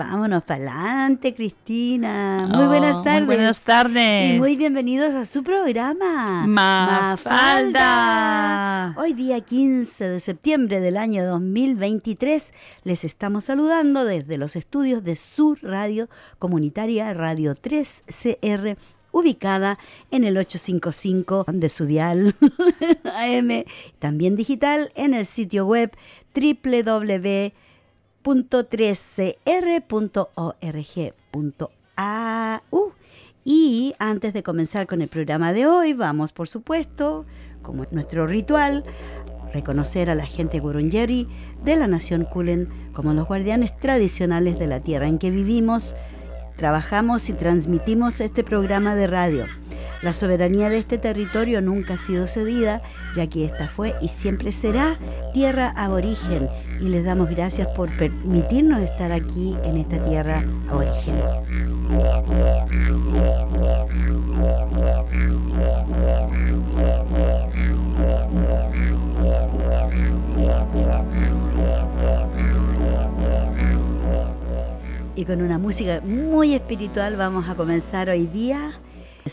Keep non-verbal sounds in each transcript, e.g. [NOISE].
vámonos para adelante, Cristina. Muy buenas Oh, tardes. Muy buenas tardes. Y muy bienvenidos a su programa. Mafalda. Hoy día 15 de septiembre del año 2023 les estamos saludando desde los estudios de su radio comunitaria Radio 3CR ubicada en el 855 de su dial [LAUGHS] AM, también digital en el sitio web www.3cr.org.au. Y antes de comenzar con el programa de hoy, vamos por supuesto, como es nuestro ritual, reconocer a la gente Gurungeri de la nación Kulen como los guardianes tradicionales de la tierra en que vivimos, trabajamos y transmitimos este programa de radio. La soberanía de este territorio nunca ha sido cedida, ya que esta fue y siempre será tierra aborigen, y les damos gracias por permitirnos estar aquí en esta tierra aborigen. Y con una música muy espiritual vamos a comenzar hoy día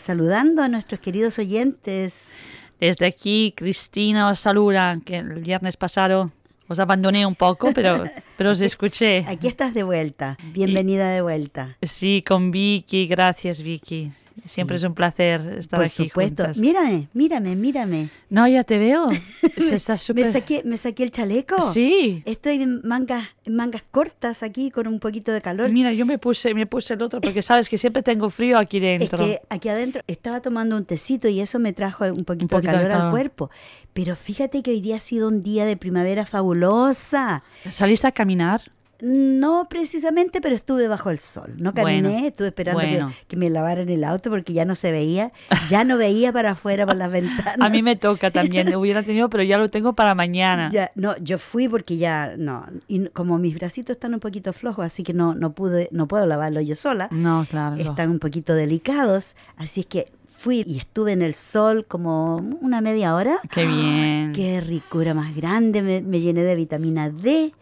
saludando a nuestros queridos oyentes. Desde aquí, Cristina os saluda, que el viernes pasado os abandoné un poco, pero, pero os escuché. [LAUGHS] Aquí estás de vuelta. Bienvenida de vuelta. Sí, con Vicky, gracias Vicky. Siempre Sí. es un placer estar Por aquí supuesto. juntas. Mírame, mírame, mírame. No, ya te veo. [LAUGHS] Se está Me súper... saqué, me saqué el chaleco. Sí. Estoy en mangas, en mangas cortas aquí con un poquito de calor. Mira, yo me puse, me puse el otro porque sabes que siempre tengo frío aquí Es dentro. que aquí adentro estaba tomando un tecito y eso me trajo un poquito, poquito de de calor al calor. cuerpo. Pero fíjate que hoy día ha sido un día de primavera fabulosa. ¿Saliste a caminar? No precisamente, pero estuve bajo el sol. No caminé, Bueno, estuve esperando bueno. que, que me lavaran el auto porque ya no se veía. Ya no veía para afuera por las [LAUGHS] ventanas. A mí me toca también, hubiera tenido, pero ya lo tengo para mañana. Ya, no, yo fui porque ya no. Y como mis bracitos están un poquito flojos, así que no, no pude, no puedo lavarlo yo sola. No, claro. Están un poquito delicados, así es que fui y estuve en el sol como una media hora. Qué bien. Qué ricura más grande, me, me llené de vitamina D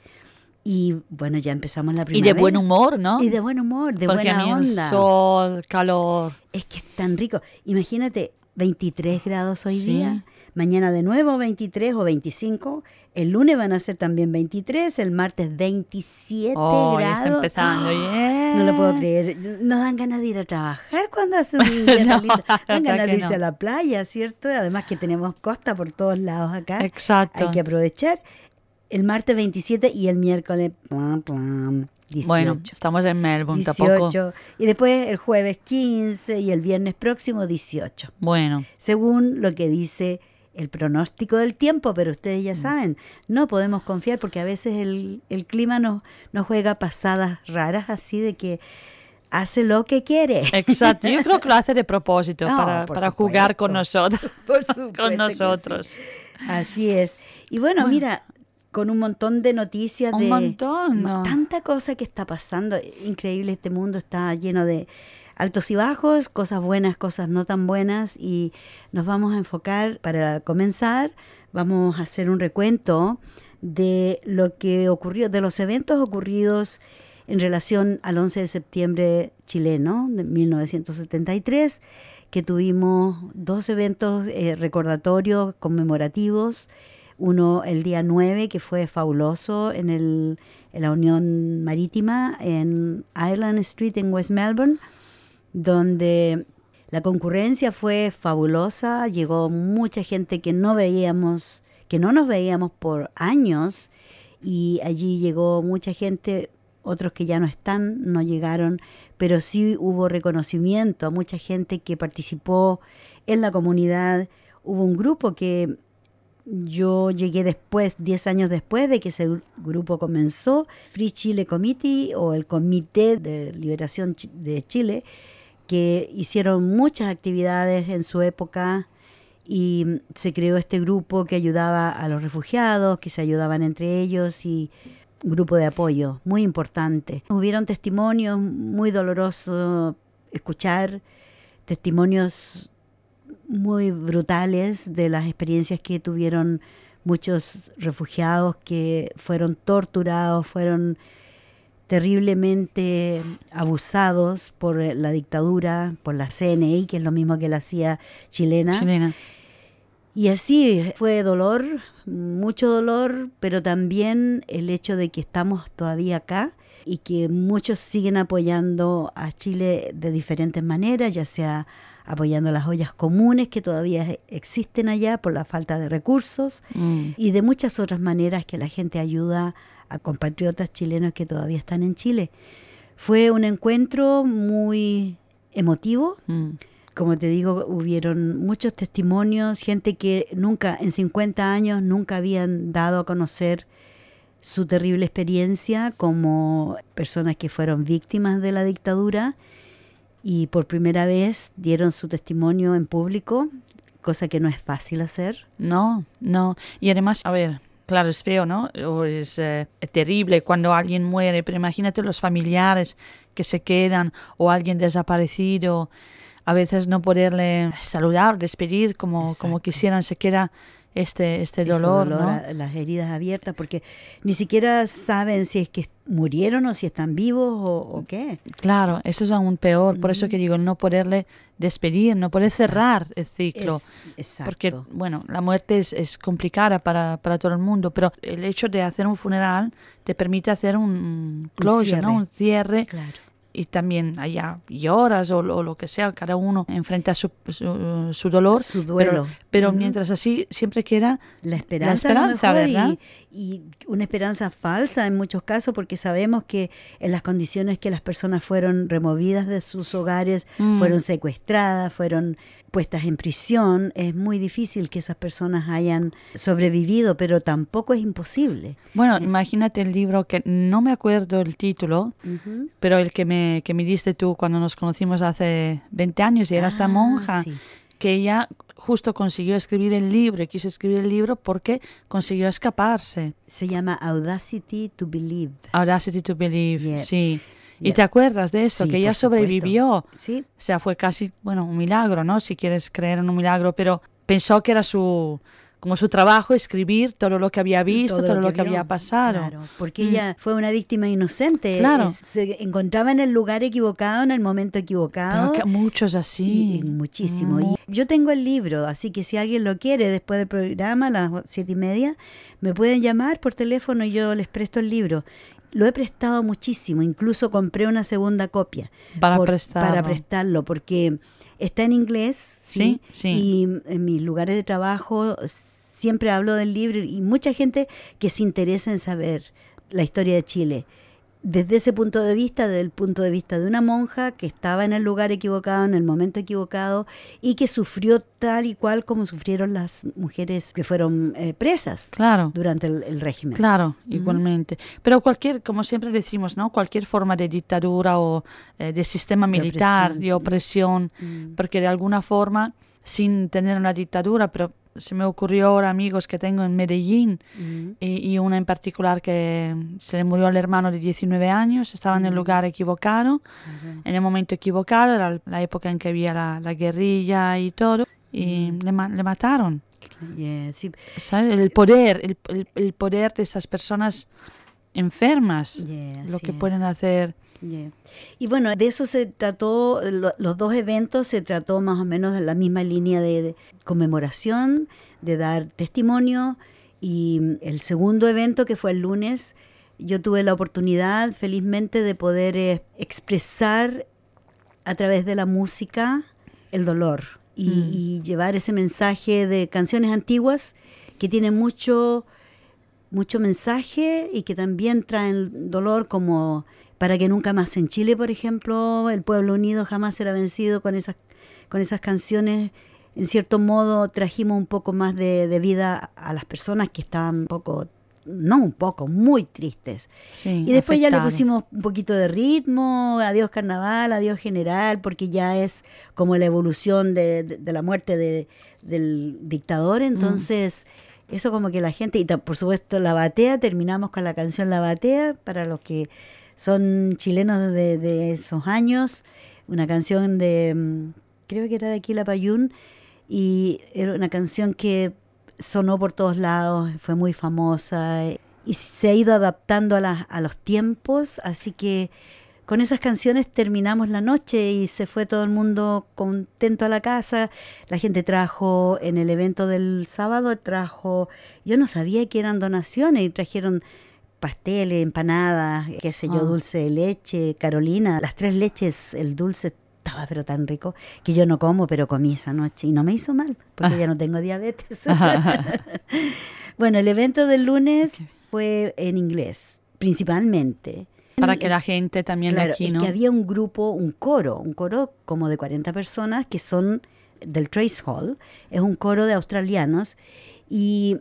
y bueno, ya empezamos la Y primavera. de buen humor, ¿no? Y de buen humor, de Porque buena a mí el onda. sol, calor. Es que es tan rico. Imagínate, 23 grados hoy Sí. día. Mañana de nuevo 23 o 25. El lunes van a ser también 23. El martes 27 Oh, ya grados. está empezando. ¡Ah! No lo puedo creer. Nos dan ganas de ir a trabajar cuando hace un [LAUGHS] día No, Dan ganas de irse no. a la playa, ¿cierto? Además que tenemos costa por todos lados acá. Exacto. Hay que aprovechar. El martes 27 y el miércoles plam, 18. Bueno, estamos en Melbourne, tampoco. 18. Y después el jueves 15 y el viernes próximo 18. Bueno, Según lo que dice el pronóstico del tiempo, pero ustedes Mm. ya saben, no podemos confiar porque a veces el, el clima nos, nos juega pasadas raras así de que hace lo que quiere. exacto. Yo creo que lo hace de propósito [LAUGHS] No, para, para jugar con nosotros. [LAUGHS] Por [LAUGHS] supuesto con sí. nosotros. Así es. Y bueno, mira, con un montón de noticias Un de montón, ¿no? tanta cosa que está pasando, increíble este mundo está lleno de altos y bajos, cosas buenas, cosas no tan buenas y nos vamos a enfocar para comenzar, vamos a hacer un recuento de lo que ocurrió, de los eventos ocurridos en relación al 11 de septiembre chileno de 1973, que tuvimos dos eventos eh, recordatorios conmemorativos, uno el día 9, que fue fabuloso en, el, en la Unión Marítima en Island Street en West Melbourne, donde la concurrencia fue fabulosa, llegó mucha gente que no veíamos, que no nos veíamos por años, y allí llegó mucha gente, otros que ya no están, no llegaron, pero sí hubo reconocimiento a mucha gente que participó en la comunidad. Hubo un grupo que yo llegué después, 10 años después de que ese gru- grupo comenzó, Free Chile Committee o el Comité de Liberación de Chile, que hicieron muchas actividades en su época y se creó este grupo que ayudaba a los refugiados, que se ayudaban entre ellos y grupo de apoyo muy importante. Hubieron testimonios muy dolorosos escuchar, testimonios muy brutales de las experiencias que tuvieron muchos refugiados que fueron torturados, fueron terriblemente abusados por la dictadura, por la CNI, que es lo mismo que la CIA chilena. Chilena. Y así fue dolor, mucho dolor, pero también el hecho de que estamos todavía acá y que muchos siguen apoyando a Chile de diferentes maneras, ya sea apoyando las ollas comunes que todavía existen allá por la falta de recursos Mm. y de muchas otras maneras que la gente ayuda a compatriotas chilenos que todavía están en Chile. Fue un encuentro muy emotivo. Mm. Como te digo, hubieron muchos testimonios, gente que nunca, en 50 años, nunca habían dado a conocer su terrible experiencia como personas que fueron víctimas de la dictadura y por primera vez dieron su testimonio en público, cosa que no es fácil hacer. No, no. Y además, a ver, claro, es feo, ¿no? O es eh, terrible cuando alguien muere, pero imagínate los familiares que se quedan o alguien desaparecido. A veces no poderle saludar, despedir como, como quisieran, se queda este, este dolor, ¿no? las heridas abiertas, porque ni siquiera saben si es que murieron o si están vivos o, o qué. Claro, eso es aún peor. Por eso que digo, no poderle despedir, no poder cerrar el ciclo. Es- Porque, bueno, la muerte es, es complicada para, para todo el mundo, pero el hecho de hacer un funeral te permite hacer un closure, ¿no? cierre. Un cierre. Claro. Y también allá lloras o, o lo que sea, cada uno enfrenta su, su, su dolor. Su duelo. Pero, mientras así siempre queda La esperanza, a lo esperanza, ¿verdad? Y, y una esperanza falsa en muchos casos, porque sabemos que en las condiciones que las personas fueron removidas de sus hogares, Mm. fueron secuestradas, fueron puestas en prisión, es muy difícil que esas personas hayan sobrevivido, pero tampoco es imposible. Bueno, imagínate el libro que no me acuerdo el título, Ujú. pero el que me, que me diste tú cuando nos conocimos hace 20 años y era esta Ah, monja, sí. que ella justo consiguió escribir el libro y quiso escribir el libro porque consiguió escaparse. Se llama Audacity to Believe. Audacity to Believe, Yeah. sí. ¿Y te acuerdas de esto? Sí, que ella sobrevivió. Sí, O sea, fue casi, bueno, un milagro, ¿no? Si quieres creer en un milagro, pero pensó que era su, como su trabajo escribir todo lo que había visto, todo, lo que, vio. había pasado. Claro, porque Mm. ella fue una víctima inocente. Claro. Se encontraba en el lugar equivocado, en el momento equivocado. Pero que muchos Y, así. y muchísimo. Mm. Y yo tengo el libro, así que si alguien lo quiere después del programa, a las siete y media, me pueden llamar por teléfono y yo les presto el libro. Lo he prestado muchísimo, incluso compré una segunda copia Para por- prestarlo. para prestarlo, porque está en inglés, Sí, sí. y en mis lugares de trabajo siempre hablo del libro y mucha gente que se interesa en saber la historia de Chile. Desde ese punto de vista, desde el punto de vista de una monja que estaba en el lugar equivocado, en el momento equivocado, y que sufrió tal y cual como sufrieron las mujeres que fueron eh, presas Claro. durante el, el régimen. Claro, igualmente. Pero cualquier, como siempre decimos, ¿no? Cualquier forma de dictadura o eh, de sistema militar, opresión. de opresión, Mm. porque de alguna forma, sin tener una dictadura, pero se me ocurrió ahora amigos que tengo en Medellín y, y una en particular que se le murió al hermano de 19 años, estaba en el lugar equivocado, en el momento equivocado, era la época en que había la, la guerrilla y todo, y le, le mataron. Yeah, sí. ¿sabes? El poder, el, el- el poder de esas personas enfermas, Yeah, lo que es. pueden hacer. Yeah. Y bueno, de eso se trató, lo- los dos eventos se trató más o menos de la misma línea de, de conmemoración, de dar testimonio. Y mm, el segundo evento, que fue el lunes, yo tuve la oportunidad, felizmente, de poder eh, expresar a través de la música el dolor y, y llevar ese mensaje de canciones antiguas que tienen mucho mucho mensaje y que también traen dolor como para que nunca más en Chile, por ejemplo, el pueblo unido jamás será vencido con esas con esas canciones. En cierto modo trajimos un poco más de, de vida a las personas que estaban un poco, no un poco, muy tristes. Sí, Y después ya le pusimos un poquito de ritmo, adiós carnaval, adiós general, porque ya es como la evolución de, de- de la muerte de- del dictador. Entonces, eso como que la gente, y por supuesto la batea, terminamos con la canción La Batea, para los que son chilenos de, de esos años, una canción de, mm, creo que era de aquí La Payún, y era una canción que sonó por todos lados, fue muy famosa y se ha ido adaptando a, a los tiempos, así que con esas canciones terminamos la noche y se fue todo el mundo contento a la casa. La gente trajo en el evento del sábado, trajo, yo no sabía que eran donaciones y trajeron pasteles, empanadas, qué sé yo, Ah. dulce de leche, Carolina, las tres leches, el dulce estaba pero tan rico que yo no como, pero comí esa noche y no me hizo mal, porque ya no tengo diabetes. [LAUGHS] [LAUGHS] bueno, el evento del lunes fue en inglés, principalmente. Para que la gente también de Claro, aquí, es ¿no? que había un grupo, un coro, un coro como de 40 personas que son del Trace Hall, es un coro de australianos y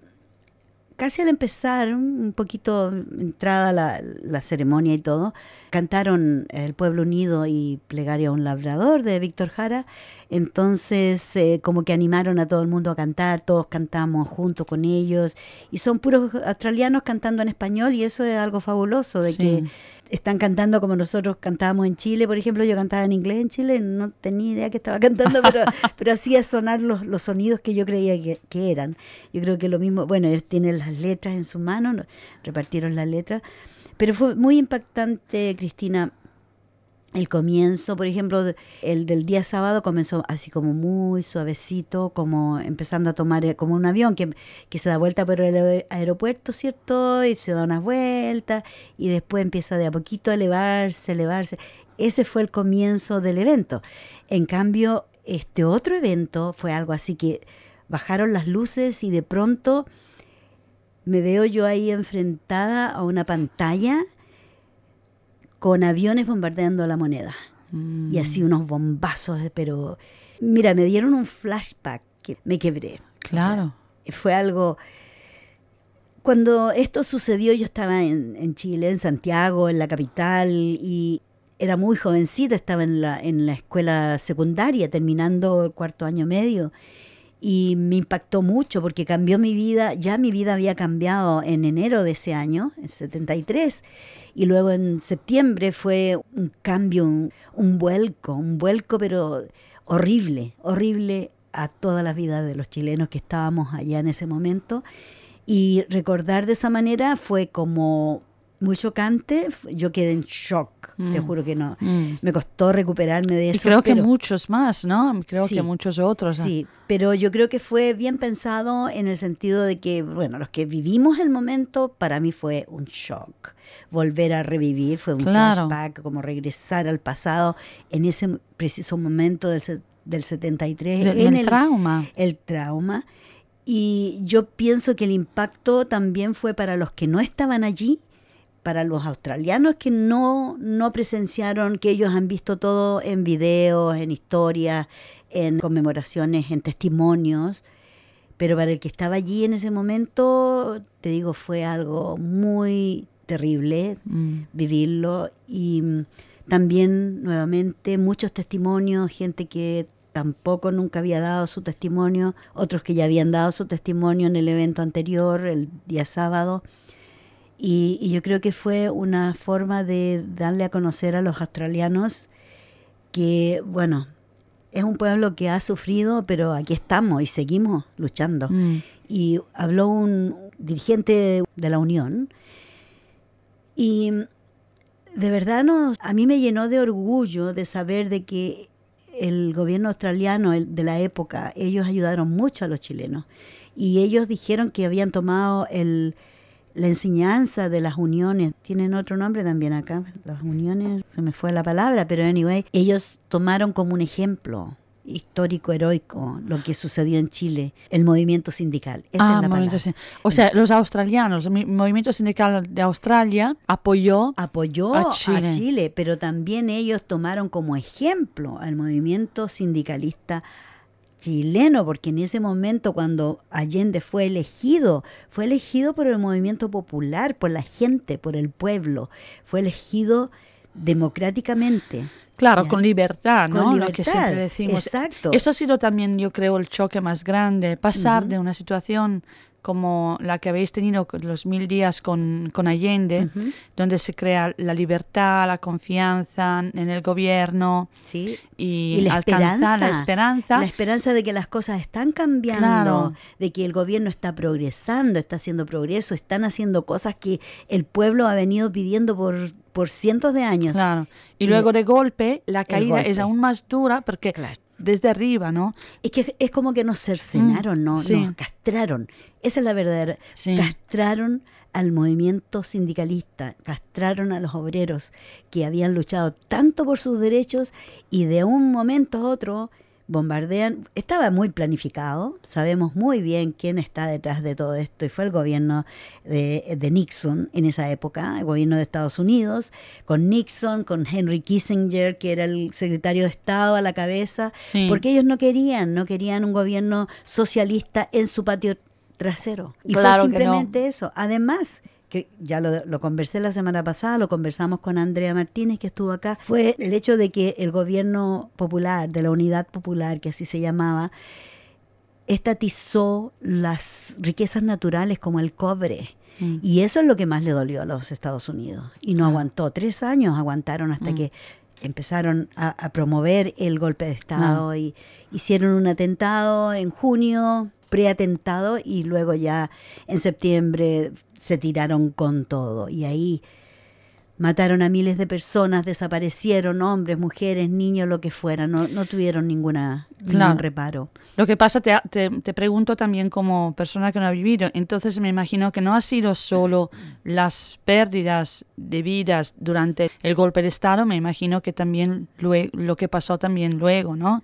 casi al empezar, un poquito entrada la, la ceremonia y todo, cantaron El Pueblo Unido y Plegaria a un Labrador de Víctor Jara. Entonces, eh, como que animaron a todo el mundo a cantar, todos cantamos junto con ellos. Y son puros australianos cantando en español y eso es algo fabuloso, de Sí. que están cantando como nosotros cantábamos en Chile, por ejemplo, yo cantaba en inglés en Chile, no tenía idea que estaba cantando, pero, [LAUGHS] pero hacía sonar los, los sonidos que yo creía que, que eran. Yo creo que lo mismo, bueno, ellos tienen las letras en su mano, no- repartieron las letras, pero fue muy impactante, Cristina, el comienzo, por ejemplo, el del día sábado comenzó así como muy suavecito, como empezando a tomar eh, como un avión que, que se da vuelta por el ae- aeropuerto, ¿cierto? Y se da unas vueltas y después empieza de a poquito a elevarse, elevarse. Ese fue el comienzo del evento. En cambio, este otro evento fue algo así que bajaron las luces y de pronto me veo yo ahí enfrentada a una pantalla con aviones bombardeando la moneda. Mm. Y así unos bombazos, pero mira, me dieron un flashback que me quebré. Claro. Fue algo... Cuando esto sucedió yo estaba en, en Chile, en Santiago, en la capital, y era muy jovencita, estaba en la, en la escuela secundaria, terminando el cuarto año medio, y me impactó mucho porque cambió mi vida, ya mi vida había cambiado en enero de ese año, en 73, y luego en septiembre fue un cambio, un, un vuelco, un vuelco pero horrible, horrible a todas las vidas de los chilenos que estábamos allá en ese momento. Y recordar de esa manera fue como muy chocante. Yo quedé en shock, te juro que no. Mm. Me costó recuperarme de Y eso. creo que muchos más, ¿no? Creo Sí. que muchos otros. Sí, pero yo creo que fue bien pensado en el sentido de que, bueno, los que vivimos el momento, para mí fue un shock. Volver a revivir fue un Claro. flashback, como regresar al pasado en ese preciso momento del, del 73. Del- en del trauma. El trauma. Y yo pienso que el impacto también fue para los que no estaban allí, para los australianos que no, no presenciaron, que ellos han visto todo en videos, en historias, en conmemoraciones, en testimonios, pero para el que estaba allí en ese momento, te digo, fue algo muy terrible Mm. vivirlo y mm, también nuevamente muchos testimonios, gente que tampoco nunca había dado su testimonio, otros que ya habían dado su testimonio en el evento anterior, el día sábado. Y, y yo creo que fue una forma de darle a conocer a los australianos que, bueno, es un pueblo que ha sufrido, pero aquí estamos y seguimos luchando. Mm. Y habló un dirigente de la Unión y de verdad nos, a mí me llenó de orgullo de saber de que el gobierno australiano el- de la época, ellos ayudaron mucho a los chilenos. Y ellos dijeron que habían tomado el, la enseñanza de las uniones. Tienen otro nombre también acá, las uniones, se me fue la palabra, pero anyway, ellos tomaron como un ejemplo histórico, heroico, lo que sucedió en Chile, el movimiento sindical. Esa Ah, es la palabra. O sea, los australianos, el mi- movimiento sindical de Australia apoyó apoyó A a Chile. Chile. pero también ellos tomaron como ejemplo al movimiento sindicalista chileno, porque en ese momento cuando Allende fue elegido, fue elegido por el movimiento popular, por la gente, por el pueblo, fue elegido democráticamente. Claro, Ya. con libertad, ¿no? Con Lo que siempre decimos. exacto. Eso ha sido también, yo creo, el choque más grande, pasar de una situación como la que habéis tenido los mil días con, con Allende, donde se crea la libertad, la confianza en el gobierno Sí. y, la alcanzar la esperanza. La esperanza de que las cosas están cambiando, Claro. de que el gobierno está progresando, está haciendo progreso, están haciendo cosas que el pueblo ha venido pidiendo por, por cientos de años. Claro. Y Y luego de golpe, la caída es aún más dura porque Claro. Desde arriba, ¿no? Es que es como que nos cercenaron, Mm, ¿no? sí. Nos castraron. Esa es la verdadera. Sí. Castraron al movimiento sindicalista, castraron a los obreros que habían luchado tanto por sus derechos y de un momento a otro bombardean. Estaba muy planificado, sabemos muy bien quién está detrás de todo esto y fue el gobierno de, de Nixon en esa época, el gobierno de Estados Unidos, con Nixon, con Henry Kissinger, que era el secretario de Estado a la cabeza, Sí. porque ellos no querían, no querían un gobierno socialista en su patio trasero. Y Claro fue no. simplemente eso. Además, que ya lo, lo conversé la semana pasada, lo conversamos con Andrea Martínez, que estuvo acá, fue el hecho de que el gobierno popular, de la unidad popular, que así se llamaba, estatizó las riquezas naturales como el cobre. Mm. Y eso es lo que más le dolió a los Estados Unidos. Y no aguantó. Tres años aguantaron hasta Mm. que empezaron a, a promover el golpe de Estado y hicieron un atentado en junio, preatentado, y luego ya en septiembre se tiraron con todo. Y ahí mataron a miles de personas, desaparecieron hombres, mujeres, niños, lo que fuera. No, no tuvieron ninguna, Claro. ningún reparo. Lo que pasa, te, te, te pregunto también como persona que no ha vivido, entonces me imagino que no ha sido solo las pérdidas de vidas durante el golpe de Estado, me imagino que también lo que pasó también luego, ¿no?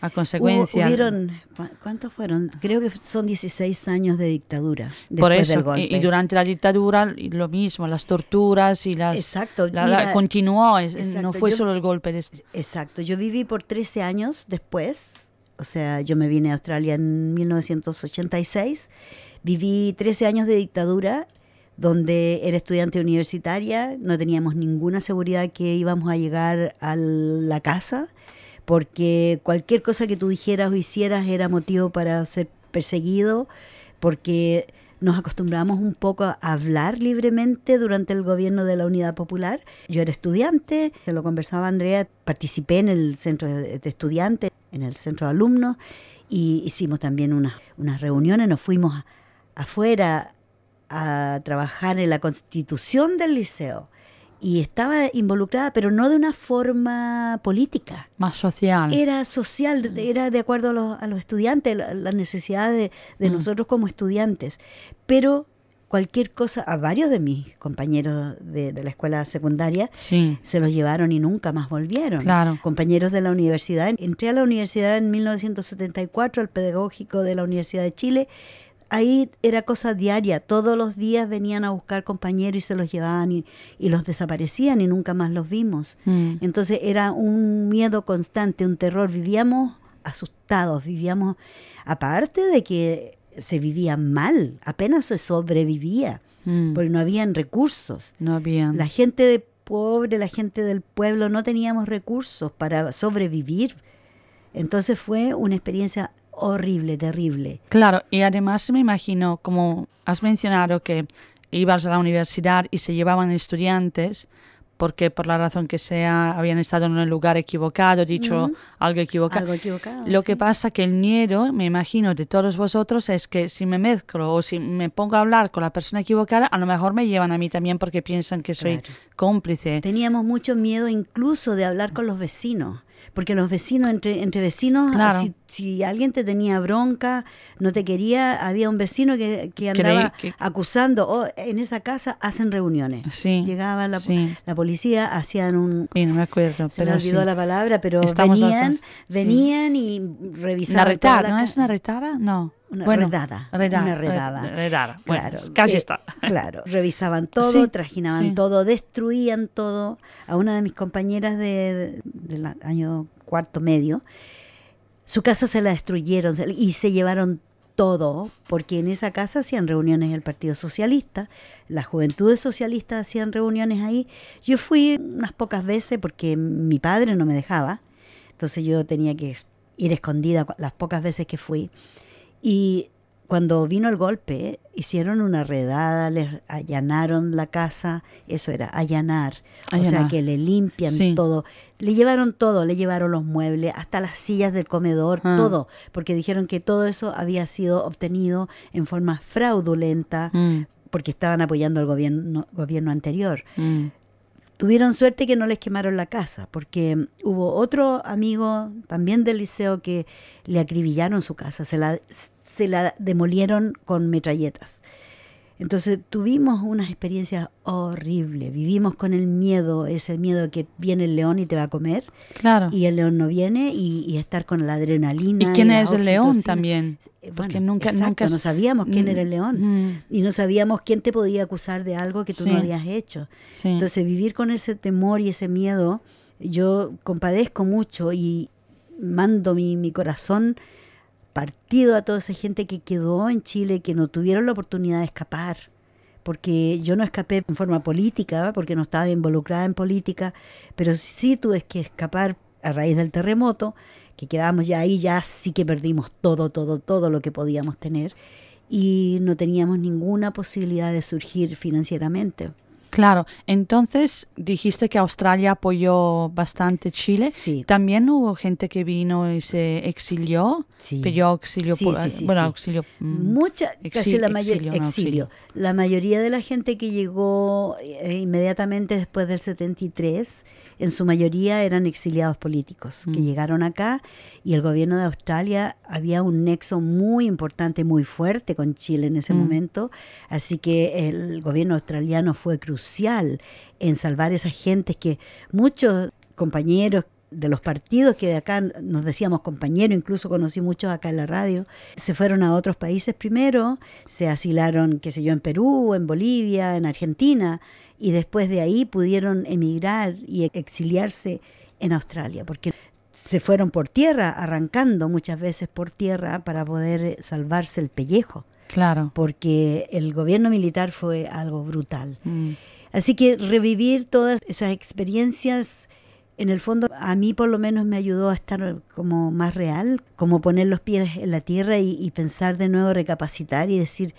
A consecuencia. Hubieron, ¿cu- ¿cuántos fueron? Creo que son 16 años de dictadura Por después del eso, golpe. y, y durante la dictadura lo mismo, las torturas y las... Exacto, la- la- mira, continuó, es- no exacto, fue yo- solo el golpe de. Exacto, yo viví por 13 años después, o sea, yo me vine a Australia en 1986, viví 13 años de dictadura donde era estudiante universitaria, no teníamos ninguna seguridad que íbamos a llegar a la casa, porque cualquier cosa que tú dijeras o hicieras era motivo para ser perseguido, porque nos acostumbramos un poco a hablar libremente durante el gobierno de la Unidad Popular. Yo era estudiante, se lo conversaba Andrea, participé en el centro de estudiantes, en el centro de alumnos, y hicimos también unas, unas reuniones, nos fuimos afuera a trabajar en la constitución del liceo. Y estaba involucrada, pero no de una forma política Más social. era social, era de acuerdo a los, a los estudiantes, la- necesidades de, de Mm. nosotros como estudiantes. Pero cualquier cosa, a varios de mis compañeros de, de la escuela secundaria Sí, se los llevaron y nunca más volvieron. Claro. Compañeros de la universidad. Entré a la universidad en 1974, al pedagógico de la Universidad de Chile. Ahí era cosa diaria, todos los días venían a buscar compañeros y se los llevaban y, y los desaparecían y nunca más los vimos. Mm. Entonces era un miedo constante, un terror. Vivíamos asustados, vivíamos, aparte de que se vivía mal, apenas se sobrevivía, Mm. porque no habían recursos. no habían. La gente de pobre, la gente del pueblo, no teníamos recursos para sobrevivir. Entonces fue una experiencia horrible, terrible. Claro, y además me imagino, como has mencionado, que ibas a la universidad y se llevaban estudiantes porque por la razón que sea habían estado en un lugar equivocado, dicho algo equivocado. Algo equivocado. Lo sí. que pasa que el miedo, me imagino, de todos vosotros es que si me mezclo o si me pongo a hablar con la persona equivocada, a lo mejor me llevan a mí también porque piensan que soy Claro. cómplice. Teníamos mucho miedo incluso de hablar con los vecinos. Porque los vecinos, entre, entre vecinos, Claro. si, si alguien te tenía bronca, no te quería, había un vecino que, que andaba que- acusando, oh, en esa casa hacen reuniones. Sí, Llegaba la, sí. la policía, hacían un... Sí, no me acuerdo, Se me pero olvidó la palabra, pero Estamos venían, venían y revisaban ¿Una la ¿No es una retada? No. Una bueno, redada, una redada. re- redada. Bueno, Claro, casi eh, está. [LAUGHS] Claro, revisaban todo, Sí, trajinaban sí. todo, destruían todo. A una de mis compañeras de, de- del año cuarto medio, su casa se la destruyeron y se llevaron todo, porque en esa casa hacían reuniones el Partido Socialista, las juventudes socialistas hacían reuniones ahí. Yo fui unas pocas veces porque mi padre no me dejaba, entonces yo tenía que ir escondida las pocas veces que fui. Y cuando vino el golpe, hicieron una redada, les allanaron la casa, eso era, allanar. O sea, que le limpian Sí. todo. Le llevaron todo, le llevaron los muebles, hasta las sillas del comedor, Ah. todo, porque dijeron que todo eso había sido obtenido en forma fraudulenta, Mm, porque estaban apoyando al gobierno, gobierno anterior. mm. Tuvieron suerte que no les quemaron la casa, porque hubo otro amigo también del liceo que le acribillaron su casa, se la, se la demolieron con metralletas. Entonces tuvimos unas experiencias horribles, vivimos con el miedo, ese miedo que viene el león y te va a comer, Claro. y el león no viene, y, y estar con la adrenalina. ¿Y quién es el león también? Eh, Porque bueno, nunca, exacto, nunca no sabíamos quién Mm, era el león mm, y no sabíamos quién te podía acusar de algo que tú Sí. no habías hecho. sí. Entonces vivir con ese temor y ese miedo, yo compadezco mucho y mando mi, mi corazón partido a toda esa gente que quedó en Chile, que no tuvieron la oportunidad de escapar. Porque yo no escapé en forma política, porque no estaba involucrada en política, pero sí tuve que escapar a raíz del terremoto, que quedamos ya ahí, ya sí que perdimos todo, todo, todo lo que podíamos tener y no teníamos ninguna posibilidad de surgir financieramente. Claro, entonces dijiste que Australia apoyó bastante Chile. Sí. También hubo gente que vino y se exilió. Sí. Pidió auxilio. Sí, por- sí, sí, bueno, auxilio. mm, Mucha, casi exi- la mayoría, exilio, exilio. La mayoría de la gente que llegó eh, inmediatamente después del 73, en su mayoría eran exiliados políticos que Mm. llegaron acá y el gobierno de Australia había un nexo muy importante, muy fuerte con Chile en ese Mm. momento, así que el gobierno australiano fue crucial en salvar esas gentes que muchos compañeros de los partidos que de acá nos decíamos compañeros, incluso conocí muchos acá en la radio, se fueron a otros países primero, se asilaron, qué sé yo, en Perú, en Bolivia, en Argentina, y después de ahí pudieron emigrar y exiliarse en Australia, porque se fueron por tierra, arrancando muchas veces por tierra para poder salvarse el pellejo, Claro. porque el gobierno militar fue algo brutal. Mm. Así que revivir todas esas experiencias, en el fondo, a mí por lo menos me ayudó a estar como más real, como poner los pies en la tierra y, pensar de nuevo, recapacitar y decir,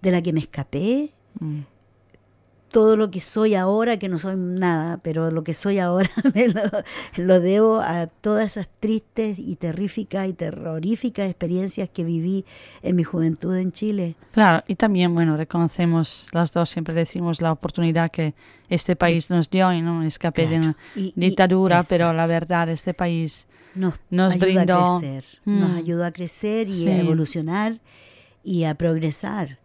de la que me escapé, Mm. Todo lo que soy ahora, que no soy nada, pero lo que soy ahora [LAUGHS] me lo, lo debo a todas esas tristes y terríficas y terroríficas experiencias que viví en mi juventud en Chile. Claro, y también, bueno, reconocemos las dos, siempre decimos la oportunidad que este país nos dio y no un escape de una Y- y- dictadura, pero la verdad, este país nos, Nos ayuda brindó- a crecer, nos Mm. ayudó a crecer y Sí. a evolucionar y a progresar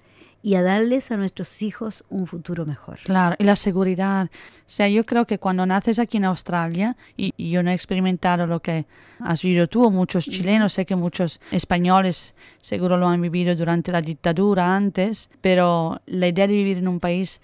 y a darles a nuestros hijos un futuro mejor. Claro, y la seguridad. O sea, yo creo que cuando naces aquí en Australia, y, y yo no he experimentado lo que has vivido tú o muchos chilenos, sé que muchos españoles seguro lo han vivido durante la dictadura antes, pero la idea de vivir en un país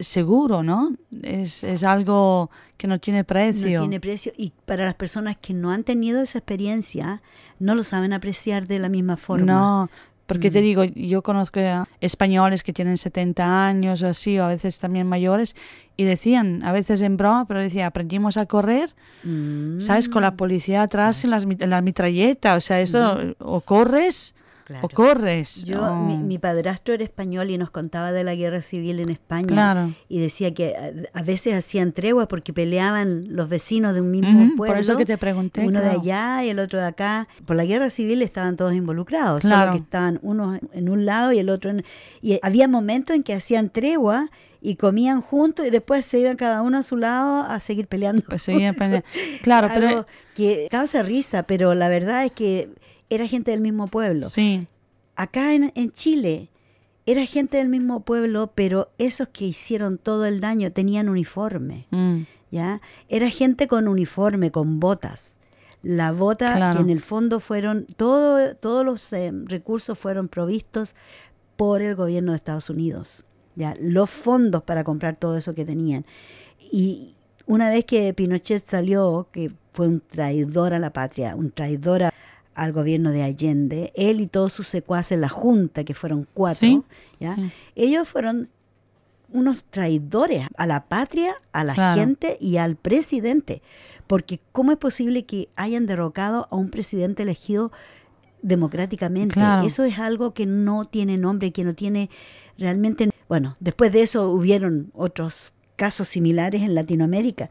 seguro, ¿no? Es, es algo que no tiene precio. No tiene precio y para las personas que no han tenido esa experiencia no lo saben apreciar de la misma forma. No, porque Mm. te digo, yo conozco españoles que tienen 70 años o así, o a veces también mayores, y decían, a veces en broma, pero decía, aprendimos a correr, Mm, ¿sabes? Con la policía atrás en, las, en la mitralleta, o sea, eso, o corres claro. o corres. Yo, o- mi, mi padrastro era español y nos contaba de la guerra civil en España. Claro. Y decía que a, a veces hacían treguas porque peleaban los vecinos de un mismo pueblo. por eso que te pregunté, Uno claro. de allá y el otro de acá. Por la guerra civil estaban todos involucrados. Claro. Solo que estaban unos en un lado y el otro en... Y había momentos en que hacían tregua y comían juntos y después se iban cada uno a su lado a seguir peleando. Pues seguía pele- Claro, [LAUGHS] pero que causa risa, pero la verdad es que era gente del mismo pueblo sí, acá en, en Chile era gente del mismo pueblo, pero esos que hicieron todo el daño tenían uniforme, mm, ¿ya? Era gente con uniforme, con botas. La bota Claro. que en el fondo fueron, todo, todos los eh, recursos fueron provistos por el gobierno de Estados Unidos, ¿ya? Los fondos para comprar todo eso que tenían. Y una vez que Pinochet salió, que fue un traidor a la patria, un traidor a- al gobierno de Allende, él y todos sus secuaces, la junta, que fueron cuatro, Sí, ¿ya? sí. ellos fueron unos traidores a la patria, a la Claro. gente y al presidente. Porque ¿cómo es posible que hayan derrocado a un presidente elegido democráticamente. Claro. Eso es algo que no tiene nombre, que no tiene realmente... Bueno, después de eso hubieron otros casos similares en Latinoamérica,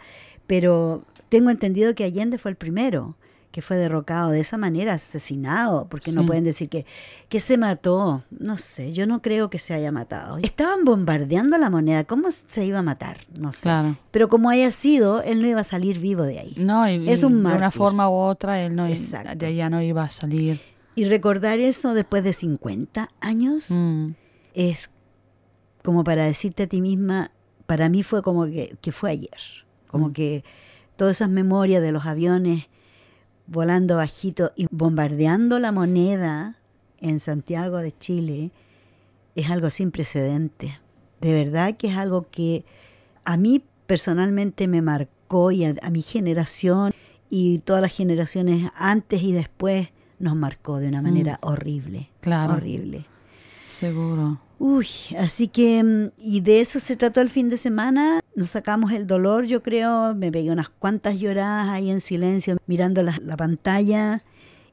pero tengo entendido que Allende fue el primero que fue derrocado de esa manera, asesinado, porque no pueden decir que, que se mató. No sé, yo no creo que se haya matado. Estaban bombardeando la moneda, ¿cómo se iba a matar? No sé. Claro. Pero como haya sido, él no iba a salir vivo de ahí. No, y, Es un de una forma u otra él no Exacto. de allá no iba a salir. Y recordar eso después de 50 años Mm, es como para decirte a ti misma, para mí fue como que, que fue ayer, como Mm. que todas esas memorias de los aviones volando bajito y bombardeando la moneda en Santiago de Chile es algo sin precedente. De verdad que es algo que a mí personalmente me marcó y a, a mi generación y todas las generaciones antes y después nos marcó de una manera horrible. Mm. Claro. Horrible. seguro. Uy, así que, mm, y de eso se trató el fin de semana. Nos sacamos el dolor, yo creo. Me pegué unas cuantas lloradas ahí en silencio, mirando la, la pantalla.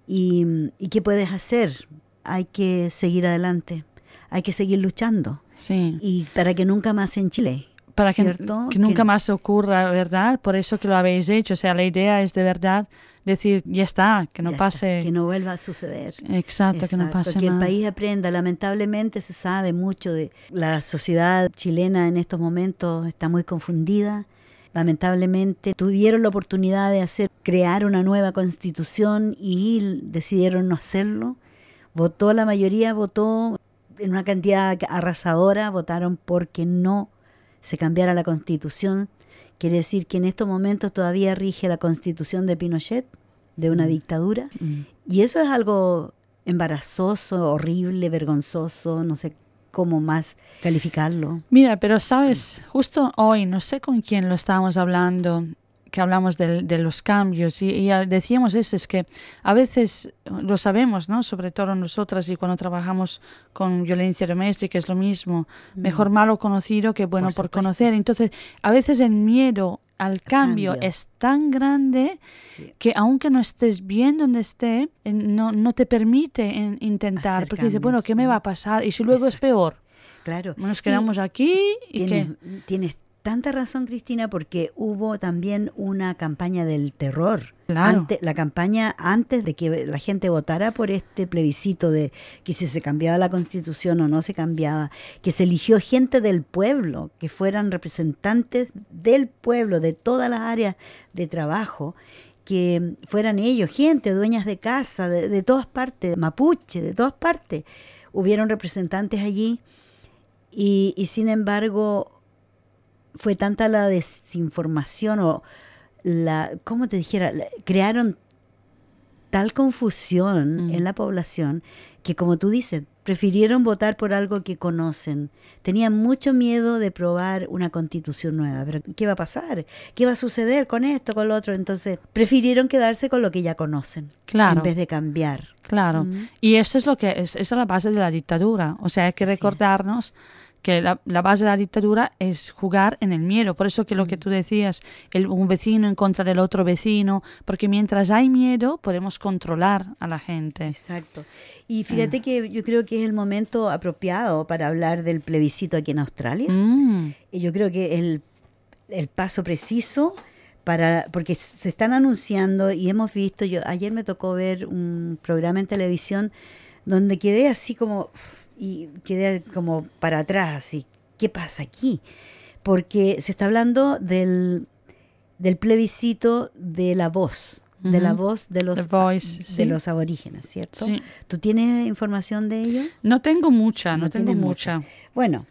Y, mm, ¿Y qué puedes hacer? Hay que seguir adelante. Hay que seguir luchando. Sí. Y para que nunca más en Chile. Para que, que nunca Que- más ocurra, ¿verdad? Por eso que lo habéis hecho. O sea, la idea es de verdad decir, ya está, que no Ya está, pase. que no vuelva a suceder. Exacto, que no Exacto, pase que el más. país aprenda. Lamentablemente se sabe mucho de la sociedad chilena en estos momentos está muy confundida. Lamentablemente tuvieron la oportunidad de hacer crear una nueva constitución y decidieron no hacerlo. Votó la mayoría, votó en una cantidad arrasadora, votaron porque no se cambiara la constitución. Quiere decir que en estos momentos todavía rige la constitución de Pinochet, de una dictadura. Mm. Y eso es algo embarazoso, horrible, vergonzoso, no sé cómo más calificarlo. Mira, pero sabes, justo hoy, no sé con quién lo estábamos hablando, que hablamos del- de, los cambios y, y decíamos eso, es que a veces lo sabemos, ¿no? Sobre todo nosotras y cuando trabajamos con violencia doméstica es lo mismo, mejor malo conocido que bueno Mm. Por por, conocer. Entonces, a veces el miedo al cambio, cambio. es tan grande que aunque no estés bien donde esté, no, no te permite en- intentar, Hacer porque dices, bueno, cambios, ¿qué me va a pasar? Y si luego es Exacto. peor, Claro. nos Y quedamos aquí y tienes, que... tienes tanta razón, Cristina, porque hubo también una campaña del terror. Claro. Ante- la campaña antes de que la gente votara por este plebiscito de que si se cambiaba la constitución o no se cambiaba, que se eligió gente del pueblo, que fueran representantes del pueblo, de todas las áreas de trabajo, que fueran ellos, gente, dueñas de casa, de, de todas partes, mapuche, de todas partes. Hubieron representantes allí y, y sin embargo fue tanta la desinformación o la, ¿cómo te dijera? Crearon tal confusión Mm. en la población que, como tú dices, prefirieron votar por algo que conocen. Tenían mucho miedo de probar una constitución nueva. Pero, ¿qué va a pasar? ¿Qué va a suceder con esto, con lo otro? Entonces, prefirieron quedarse con lo que ya conocen. Claro. En vez de cambiar. Claro. Mm. Y esto es lo que es, esa es la base de la dictadura. O sea, hay que es. Que la, la base de la dictadura es jugar en el miedo. Por eso que lo Mm. que tú decías, el, un vecino en contra del otro vecino, porque mientras hay miedo podemos controlar a la gente. Exacto. Y fíjate que yo creo que es el momento apropiado para hablar del plebiscito aquí en Australia. Mm, Y yo creo que el, el paso preciso para porque se están anunciando y hemos visto yo ayer me tocó ver un programa en televisión donde quedé así como uf, y quedé como para atrás así qué pasa aquí porque se está hablando del del plebiscito de la voz de la voz de los Voice, de sí. los aborígenes cierto Sí. tú tienes información de ello No tengo mucha, no, No tengo tienes mucha. bueno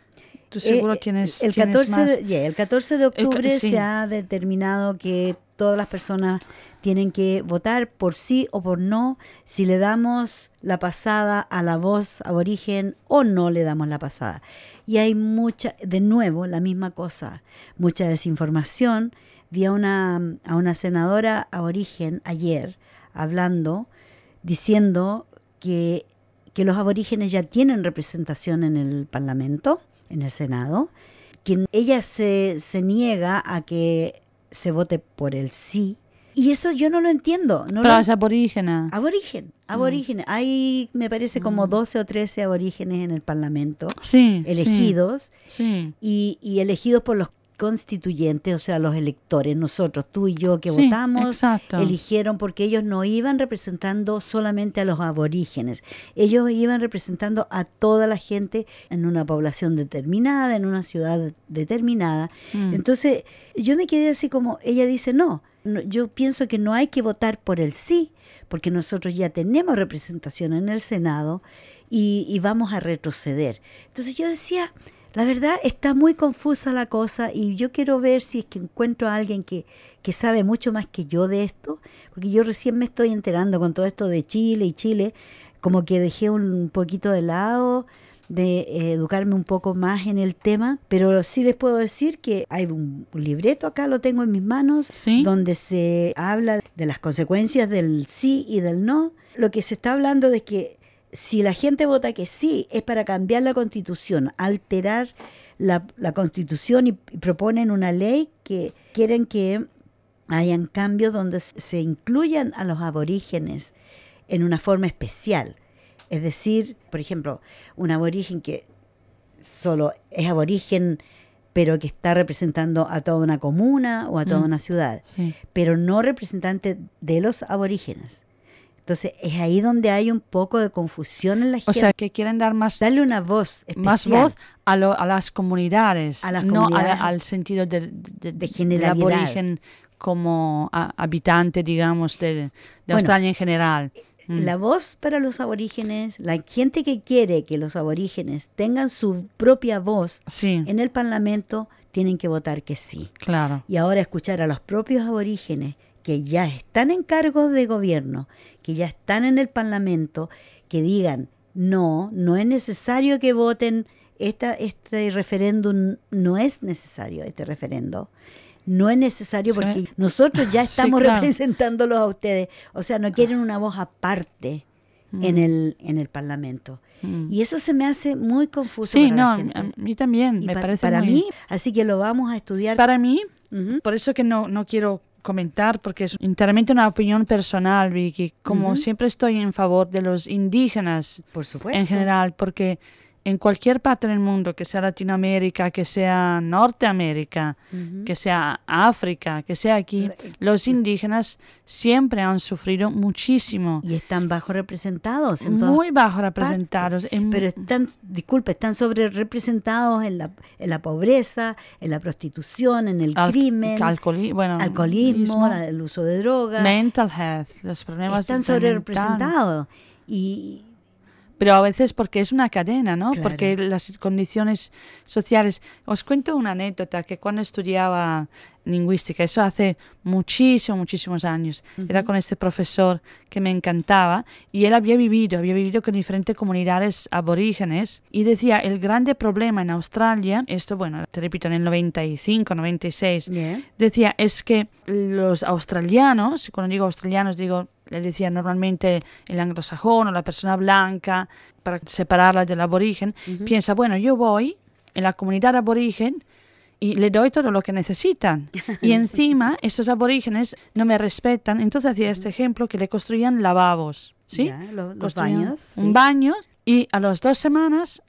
Tú seguro eh, tienes, el tienes 14 más. de, yeah, el 14 de El ca- octubre sí. se ha determinado que todas las personas tienen que votar por sí o por no si le damos la pasada a la voz aborigen o no le damos la pasada. Y hay mucha, de nuevo, la misma cosa, mucha desinformación. Vi a una, a una senadora aborigen ayer hablando, diciendo que, que los aborígenes ya tienen representación en el Parlamento, en el Senado, que ella se, se niega a que se vote por el sí, Y eso yo no lo entiendo. No Pero lo- es aborígena. Aborigen, aborigen. Hay, me parece, como 12 o 13 aborígenes en el Parlamento, Sí. sí, elegidos, Sí. y, y elegidos por los constituyentes, o sea, los electores, nosotros, tú y yo que Sí, votamos, exacto. eligieron porque ellos no iban representando solamente a los aborígenes, ellos iban representando a toda la gente en una población determinada, en una ciudad determinada. Mm. Entonces, yo me quedé así como, ella dice, no, no, yo pienso que no hay que votar por el sí, porque nosotros ya tenemos representación en el Senado y, y vamos a retroceder. Entonces yo decía, la verdad está muy confusa la cosa y yo quiero ver si es que encuentro a alguien que, que sabe mucho más que yo de esto, porque yo recién me estoy enterando con todo esto de Chile y Chile, como que dejé un poquito de lado de eh, educarme un poco más en el tema, pero sí les puedo decir que hay un, un libreto acá, lo tengo en mis manos, Sí. donde se habla de las consecuencias del sí y del no. Lo que se está hablando de que si la gente vota que sí, es para cambiar la constitución, alterar la, la constitución y, proponen una ley que quieren que hayan cambios donde se se incluyan a los aborígenes en una forma especial. Es decir, por ejemplo, un aborigen que solo es aborigen, pero que está representando a toda una comuna o a toda Mm. una ciudad, Sí. pero no representante de los aborígenes. Entonces es ahí donde hay un poco de confusión en la O gente. sea, que quieren dar más, Darle una voz especial. más voz a, lo- a las comunidades, A las no a- al sentido de, De del generalidad. aborigen como a- habitante, digamos, de, de Bueno, Australia en general. Mm. La voz para los aborígenes, la gente que quiere que los aborígenes tengan su propia voz Sí, en el Parlamento, tienen que votar que sí. claro. Y ahora escuchar a los propios aborígenes que ya están en cargos de gobierno, que ya están en el Parlamento, que digan, no, no es necesario que voten, esta, este referéndum no es necesario, este referendo. No es necesario Sí. porque nosotros ya [LAUGHS] Sí, estamos claro. representándolos a ustedes. O sea, no quieren una voz aparte en, el, en el Parlamento. Mm. Y eso se me hace muy confuso. Sí, para la no, gente. a mí también, Y me pa- parece para muy- mí, así que lo vamos a estudiar. Para mí, por eso que no, no quiero comentar, porque es enteramente una opinión personal, Vicky. Como siempre estoy en favor de los indígenas Por supuesto. en general, porque en cualquier parte del mundo, que sea Latinoamérica, que sea Norteamérica, Ujú. que sea África, que sea aquí, los indígenas siempre han sufrido muchísimo, Y están bajo representados. En muy bajo representados. en- Pero están, disculpe, están sobre representados en la, en la pobreza, en la prostitución, en el al- crimen, alcoholi- bueno, alcoholismo, la- el uso de drogas. mental health, los problemas Están de sobre representados. Y Pero a veces porque es una cadena, ¿no? Claro. Porque las condiciones sociales. Os cuento una anécdota que cuando estudiaba lingüística, eso hace muchísimos, muchísimos años, era con este profesor que me encantaba y él había vivido, había vivido con diferentes comunidades aborígenes y decía, el grande problema en Australia, esto, bueno, te repito, en el 95, 96, Bien. decía es que los australianos, y cuando digo australianos digo, le decía normalmente el anglosajón o la persona blanca, para separarla del aborigen, piensa, bueno, yo voy en la comunidad aborigen y le doy todo lo que necesitan. Y [LAUGHS] encima, esos aborígenes no me respetan. Entonces hacía este ejemplo que le construían lavabos. ¿sí? Ya, lo- los Construían baños, sí. Un baño y a las dos semanas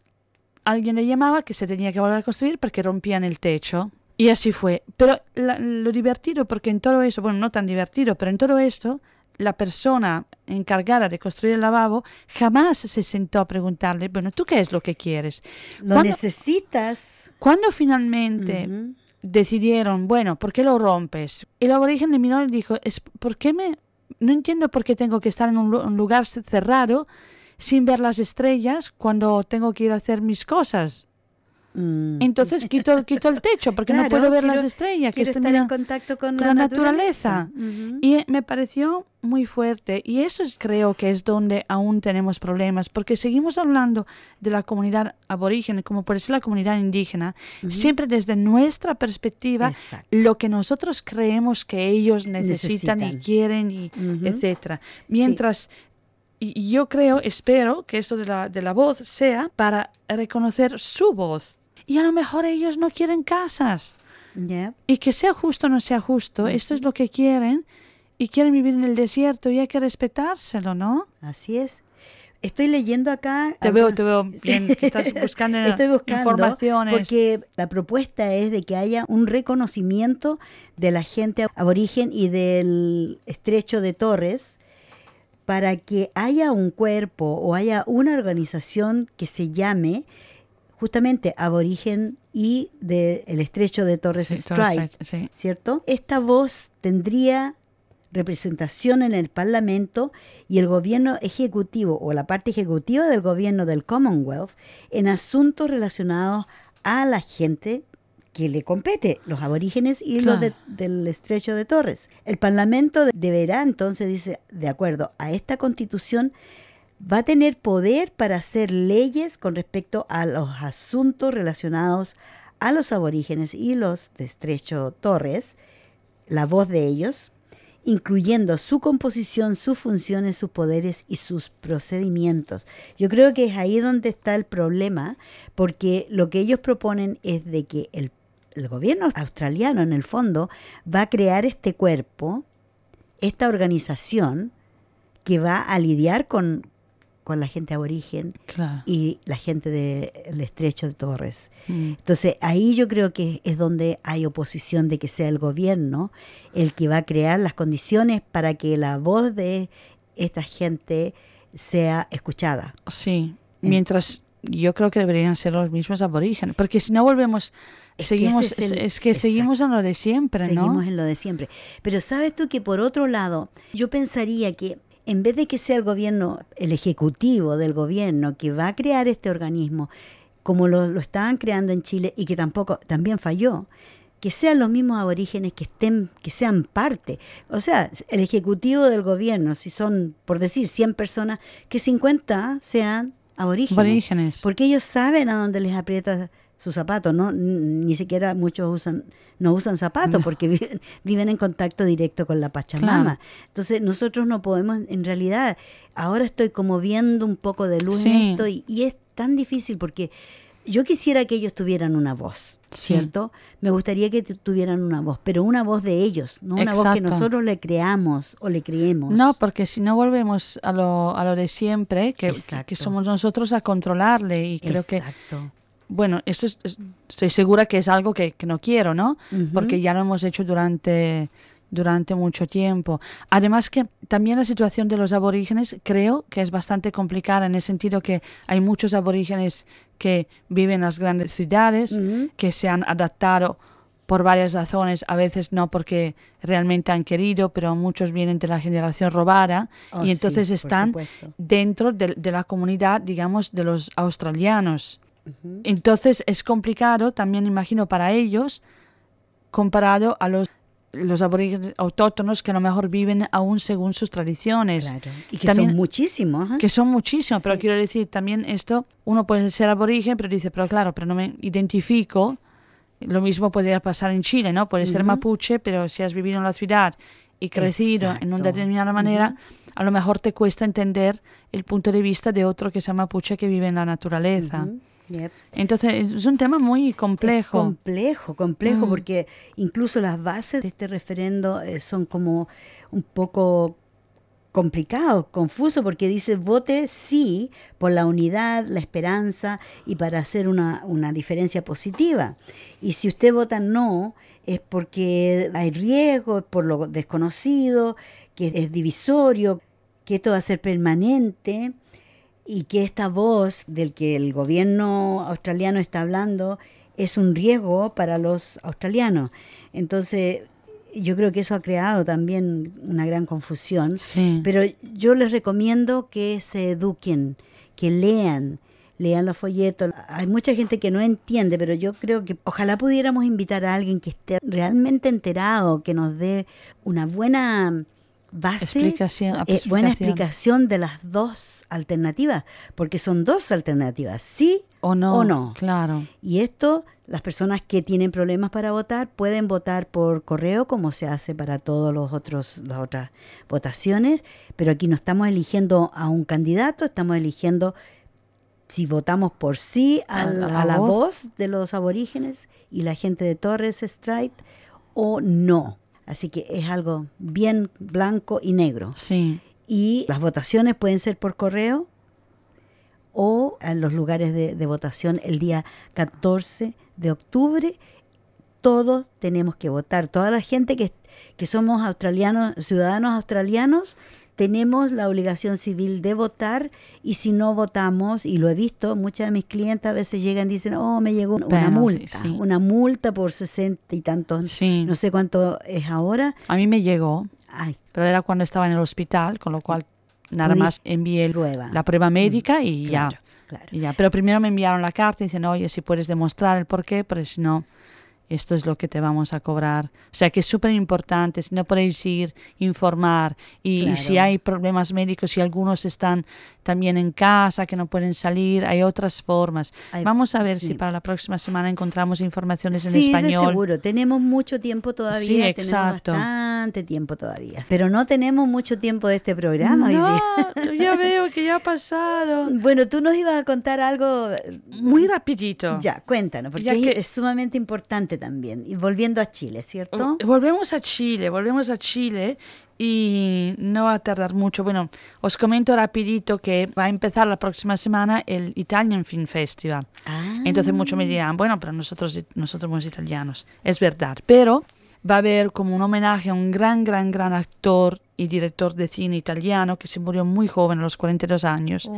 alguien le llamaba que se tenía que volver a construir porque rompían el techo. Y así fue. Pero la- lo divertido, porque en todo eso, bueno, no tan divertido, pero en todo esto, la persona encargada de construir el lavabo jamás se sentó a preguntarle, bueno, ¿tú qué es lo que quieres? Lo ¿Cuándo- necesitas. Cuando finalmente decidieron, bueno, ¿por qué lo rompes? El aborigen miró y dijo, es ¿por qué me no entiendo por qué tengo que estar en un, un lugar cerrado sin ver las estrellas cuando tengo que ir a hacer mis cosas? Mm. Entonces quito, quito el techo porque no [LAUGHS] puedo ver las estrellas, que estoy en contacto con, con la naturaleza. Y me pareció muy fuerte y eso es, creo que es donde aún tenemos problemas porque seguimos hablando de la comunidad aborigen como puede ser la comunidad indígena, siempre desde nuestra perspectiva, Exacto. lo que nosotros creemos que ellos necesitan, y quieren, y etcétera. Mientras y yo creo, espero que esto de la, de la voz sea para reconocer su voz. Y a lo mejor ellos no quieren casas. Y que sea justo o no sea justo, esto es lo que quieren. y quieren vivir en el desierto y hay que respetárselo, ¿no? Así es. Estoy leyendo acá. Te veo, te veo [LAUGHS] bien, que estás buscando, Estoy buscando informaciones. Porque la propuesta es de que haya un reconocimiento de la gente aborigen y del estrecho de Torres para que haya un cuerpo o haya una organización que se llame justamente aborigen y del estrecho de Torres Sí, Strait, sí. ¿cierto? Esta voz tendría representación en el Parlamento y el gobierno ejecutivo o la parte ejecutiva del gobierno del Commonwealth en asuntos relacionados a la gente que le compete, los aborígenes y los de- del estrecho de Torres. El Parlamento deberá entonces, dice, de acuerdo a esta constitución, va a tener poder para hacer leyes con respecto a los asuntos relacionados a los aborígenes y los de estrecho Torres, la voz de ellos, incluyendo su composición, sus funciones, sus poderes y sus procedimientos. Yo creo que es ahí donde está el problema, porque lo que ellos proponen es de que el, el gobierno australiano, en el fondo, va a crear este cuerpo, esta organización, que va a lidiar con, con la gente aborigen Claro. y la gente del estrecho de Torres. Mm. Entonces ahí yo creo que es donde hay oposición de que sea el gobierno el que va a crear las condiciones para que la voz de esta gente sea escuchada. Sí, mientras yo creo que deberían ser los mismos aborígenes, porque si no volvemos, Es que seguimos, es el- es, que seguimos en lo de siempre, ¿no? Seguimos en lo de siempre. Pero sabes tú que por otro lado, yo pensaría que en vez de que sea el gobierno, el ejecutivo del gobierno que va a crear este organismo, como lo, lo estaban creando en Chile y que tampoco también falló, que sean los mismos aborígenes que estén, que sean parte. O sea, el ejecutivo del gobierno, si son, por decir, 100 personas, que 50 sean aborígenes. Aborígenes. Porque ellos saben a dónde les aprieta su zapato, ¿no? Ni siquiera muchos usan, no usan zapatos porque [LAUGHS] viven, viven en contacto directo con la Pachamama. Claro. Entonces nosotros no podemos, en realidad, ahora estoy como viendo un poco de luz Sí. en esto y, y es tan difícil porque yo quisiera que ellos tuvieran una voz, Sí. ¿cierto? Me gustaría que tu- tuvieran una voz, pero una voz de ellos, no una voz que nosotros le creamos o le creemos. No, porque si no volvemos a lo, a lo de siempre, que, que, que somos nosotros a controlarle y creo que, Exacto. Bueno, esto es- es- estoy segura que es algo que, que no quiero, ¿no? Porque ya lo hemos hecho durante, durante mucho tiempo. Además que también la situación de los aborígenes creo que es bastante complicada en el sentido que hay muchos aborígenes que viven en las grandes ciudades, que se han adaptado por varias razones, a veces no porque realmente han querido, pero muchos vienen de la generación robada Oh, y entonces están dentro de, de la comunidad, digamos, de los australianos. Entonces es complicado, también imagino, para ellos, comparado a los, los aborígenes autóctonos que a lo mejor viven aún según sus tradiciones. Claro. Y que También- son muchísimos. ¿eh? Que son muchísimos, pero quiero decir, también esto, uno puede ser aborigen, pero dice, pero claro, pero no me identifico. Lo mismo podría pasar en Chile, ¿no? Puedes ser mapuche, pero si has vivido en la ciudad y crecido en una determinada manera, a lo mejor te cuesta entender el punto de vista de otro que sea mapuche que vive en la naturaleza. Yep. Entonces, es un tema muy Es complejo. complejo, complejo, Mm. porque incluso las bases de este referendo eh, son como un poco complicado, confuso, porque dice vote sí por la unidad, la esperanza y para hacer una, una diferencia positiva. Y si usted vota no, es porque hay riesgo, es por lo desconocido, que es divisorio, que esto va a ser permanente y que esta voz del que el gobierno australiano está hablando es un riesgo para los australianos. Entonces, yo creo que eso ha creado también una gran confusión. Sí. Pero yo les recomiendo que se eduquen, que lean, lean los folletos. Hay mucha gente que no entiende, pero yo creo que ojalá pudiéramos invitar a alguien que esté realmente enterado, que nos dé una buena base, Explicación, eh, buena explicación. de las dos alternativas, porque son dos alternativas, sí o no. o no. Claro. Y esto, las personas que tienen problemas para votar pueden votar por correo, como se hace para todos los otros las otras votaciones, pero aquí no estamos eligiendo a un candidato, estamos eligiendo si votamos por sí a, A la, a la voz. voz de los aborígenes y la gente de Torres Strait o no. Así que es algo bien blanco y negro. Sí. Y las votaciones pueden ser por correo o en los lugares de, de votación el día 14 de octubre. Todos tenemos que votar. Toda la gente que, que somos australianos, ciudadanos australianos, tenemos la obligación civil de votar y si no votamos, y lo he visto, muchas de mis clientes a veces llegan y dicen, oh, me llegó una multa, sí. una multa por sesenta y tantos, Sí. no sé cuánto es ahora. A mí me llegó, Ay, pero era cuando estaba en el hospital, con lo cual nada más envié prueba. la prueba médica y claro, ya. claro. y ya. Pero primero me enviaron la carta y dicen, oye, si puedes demostrar el por qué, pero si no, esto es lo que te vamos a cobrar. O sea que es súper importante, si no podéis ir, informar. Y, y si Claro. hay problemas médicos, si algunos están también en casa, que no pueden salir, hay otras formas. Hay- Vamos a ver sí. si para la próxima semana encontramos informaciones en Sí, de español. seguro. Tenemos mucho tiempo todavía. Sí, tenemos exacto. bastante tiempo todavía. Pero no tenemos mucho tiempo de este programa hoy día. No, ya veo que ya ha pasado. [LAUGHS] Bueno, tú nos ibas a contar algo. Muy rapidito. Ya, cuéntanos, porque es- que- es sumamente importante también. Y volviendo a Chile, ¿cierto? Volvemos a Chile, volvemos a Chile y no va a tardar mucho. Bueno, os comento rapidito que va a empezar la próxima semana el Italian Film Festival. Ah, Entonces muchos me dirán, bueno, pero nosotros, nosotros somos italianos. Es verdad, pero va a haber como un homenaje a un gran, gran, gran actor y director de cine italiano que se murió muy joven, a los 42 años. oh,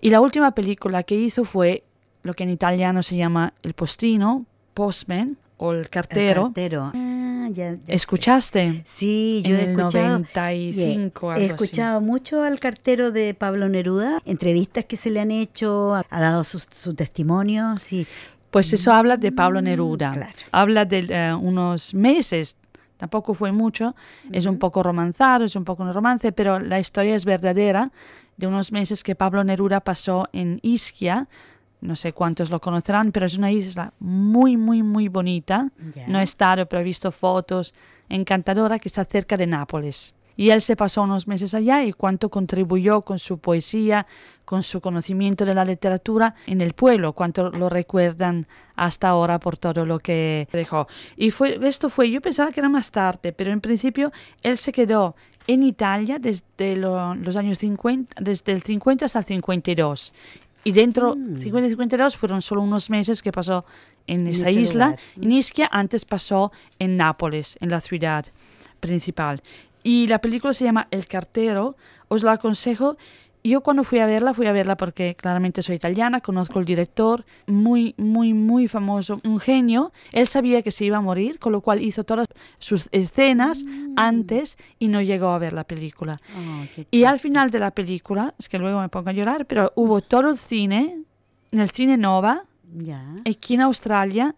Y la última película que hizo fue lo que en italiano se llama El Postino, Postman o El el Cartero. Ah, ya- ya sé. ¿Escuchaste? Sí, yo en he escuchado. 95, He algo así. escuchado mucho al cartero de Pablo Neruda, entrevistas que se le han hecho, ha dado su, su testimonio, sí. Pues eso habla de Pablo Neruda. claro. Habla de eh, unos meses, tampoco fue mucho, es un poco romanzado, es un poco un romance, pero la historia es verdadera, de unos meses que Pablo Neruda pasó en Ischia, no sé cuántos lo conocerán, pero es una isla muy, muy, muy bonita. No he estado, pero he visto fotos, encantadora, que está cerca de Nápoles. Y él se pasó unos meses allá y cuánto contribuyó con su poesía, con su conocimiento de la literatura en el pueblo, cuánto lo recuerdan hasta ahora por todo lo que dejó. Y fue, esto fue, yo pensaba que era más tarde, pero en principio él se quedó en Italia desde lo- los años 50, desde el 50 hasta el 52. Y dentro, 50 y 52 fueron solo unos meses que pasó en En esta isla. lugar. En Ischia antes pasó en Nápoles, en la ciudad principal. Y la película se llama El cartero. Os lo aconsejo. Yo cuando fui a verla, fui a verla porque claramente soy italiana, conozco el director, muy, muy, muy famoso, un genio. Él sabía que se iba a morir, con lo cual hizo todas sus escenas antes y no llegó a ver la película. Oh, Y al final de la película, es que luego me pongo a llorar, pero hubo todo el cine, en el cine Nova, Ya. aquí en Australia,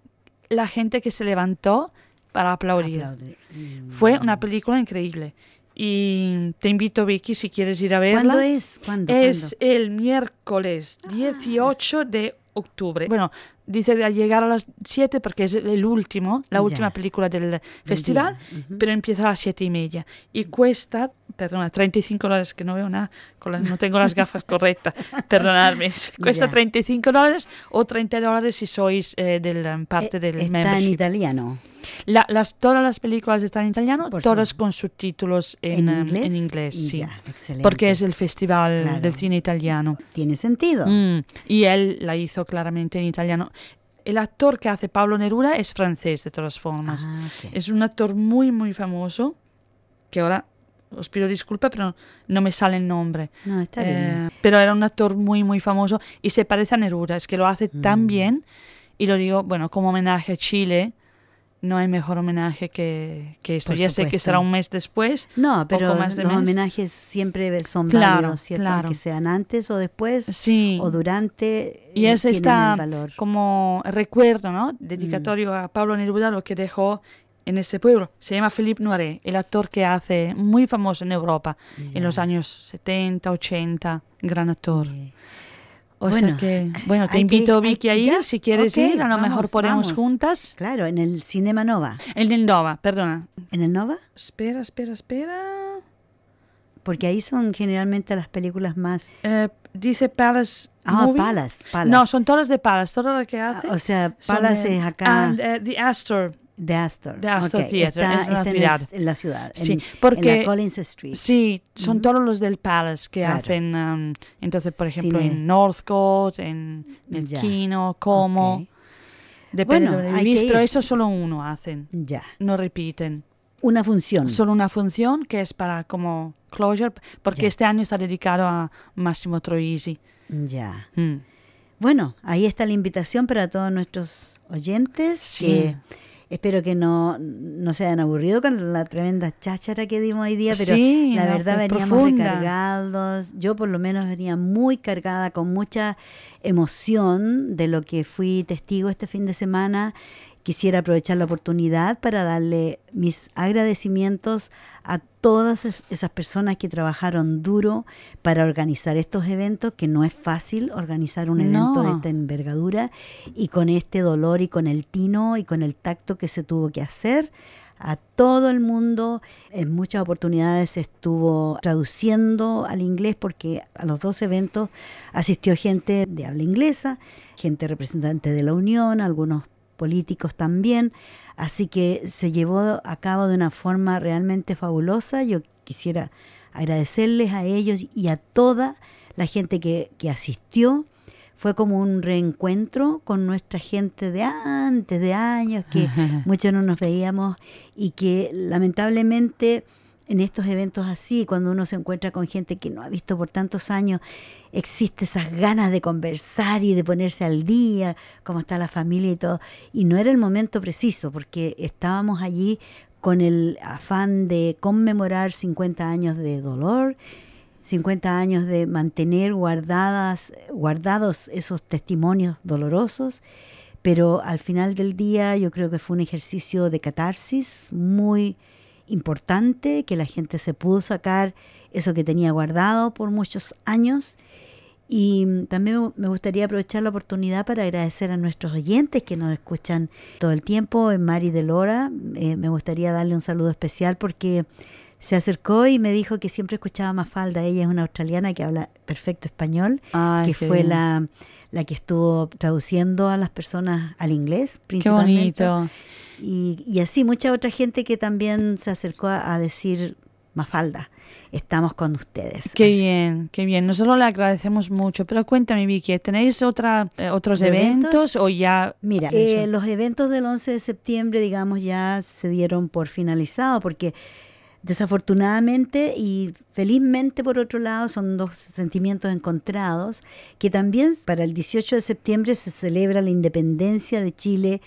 la gente que se levantó para aplaudir. Aplaudir. Mm. Fue una película increíble. Y te invito, Vicky, si quieres ir a verla. ¿Cuándo es? ¿Cuándo? Es ¿Cuándo? el miércoles 18 de octubre. Bueno, dice de llegar a las 7 porque es el último, la última película del festival, día, ujú. pero empieza a las 7 y media. Y cuesta, perdona, 35 dólares, que no veo nada, con las- no tengo las gafas correctas, [LAUGHS] perdonadme. Cuesta Ya. 35 dólares o 30 dólares si sois eh, del, um, parte Eh, del Está en membership. italiano. La- las, todas las películas están en italiano, Por todas supuesto. con subtítulos en, ¿En um, inglés? en inglés, sí. Ya. Porque es el festival Claro. del cine italiano. Tiene sentido. Mm, y él la hizo claramente en italiano. El actor que hace Pablo Neruda es francés, de todas formas. Ah. Es un actor muy, muy famoso, que ahora os pido disculpas, pero no me sale el nombre. No, está bien. Eh, pero era un actor muy, muy famoso y se parece a Neruda, es que lo hace Mm. tan bien. Y lo digo, bueno, como homenaje a Chile, no hay mejor homenaje que, que esto. Por ya sé que será un mes después. No, pero poco más de los mes. homenajes siempre son Claro, válidos, ¿cierto? claro. Aunque sean antes o después Sí. o durante. Y eh, es tienen esta valor. como recuerdo, ¿no? Mm. Dedicatorio a Pablo Neruda, lo que dejó en este pueblo. Se llama Philippe Noiret, el actor que hace muy famoso en Europa en los años 70, 80, gran actor. Eh, O sea bueno, que, bueno, te que- invito, hay- Vicky, a ir. ya, si quieres ok, ir, a lo vamos, mejor podemos vamos. juntas. Claro, en el Cinema Nova. El de Nova, perdona. ¿En el Nova? Espera, espera, espera. Porque ahí son generalmente las películas más. Eh, dice Palace. Ah, Movie. Palace, Palace. No, son todas de Palace, todo lo que Ah, hace. O sea, Palace de- es acá. And, eh, the Astor. De Astor. De Astor Ok, Theatre, está- es en la está ciudad. en la ciudad. Sí, en, porque- en la Collins Street. Sí, son todos los del Palace que Claro. hacen, um, entonces, por ejemplo, Cine. en Northcote, en el Ya. Kino, Como, Ok. depende Bueno, de donde hay vivís, que pero eso solo uno hacen, Ya. no repiten. Una función. Solo una función que es para como closure, porque Ya. este año está dedicado a Massimo Troisi. Ya. Mm. Bueno, ahí está la invitación para todos nuestros oyentes Sí. que espero que no, no se hayan aburrido con la tremenda cháchara que dimos hoy día, pero Sí, la verdad veníamos profunda. recargados. Yo por lo menos venía muy cargada con mucha emoción de lo que fui testigo este fin de semana. Quisiera aprovechar la oportunidad para darle mis agradecimientos a todas es- esas personas que trabajaron duro para organizar estos eventos, que no es fácil organizar un evento de esta envergadura y con este dolor y con el tino y con el tacto que se tuvo que hacer. A todo el mundo, en muchas oportunidades estuvo traduciendo al inglés porque a los dos eventos asistió gente de habla inglesa, gente representante de la Unión, algunos políticos también. Así que se llevó a cabo de una forma realmente fabulosa. Yo quisiera agradecerles a ellos y a toda la gente que, que asistió. Fue como un reencuentro con nuestra gente de antes, de años, que [LAUGHS] muchos no nos veíamos y que lamentablemente en estos eventos así, cuando uno se encuentra con gente que no ha visto por tantos años, existe esas ganas de conversar y de ponerse al día, cómo está la familia y todo. Y no era el momento preciso, porque estábamos allí con el afán de conmemorar 50 años de dolor, 50 años de mantener guardadas, guardados esos testimonios dolorosos, pero al final del día yo creo que fue un ejercicio de catarsis muy importante, que la gente se pudo sacar eso que tenía guardado por muchos años. Y también me- gustaría aprovechar la oportunidad para agradecer a nuestros oyentes que nos escuchan todo el tiempo. En Mari de Lora, eh, me gustaría darle un saludo especial porque se acercó y me dijo que siempre escuchaba Mafalda. Ella es una australiana que habla perfecto español, Ay, que fue bien. la, la que estuvo traduciendo a las personas al inglés, Qué principalmente. bonito. Y, y así mucha otra gente que también se acercó a, a decir, Mafalda, estamos con ustedes. Qué bien, qué bien. Nosotros le agradecemos mucho. Pero cuéntame, Vicky, ¿tenéis otra, eh, otros ¿Eventos? eventos o ya? Mira, eh, los eventos del 11 de septiembre, digamos, ya se dieron por finalizado porque desafortunadamente y felizmente por otro lado son dos sentimientos encontrados que también para el 18 de septiembre se celebra la independencia de Chile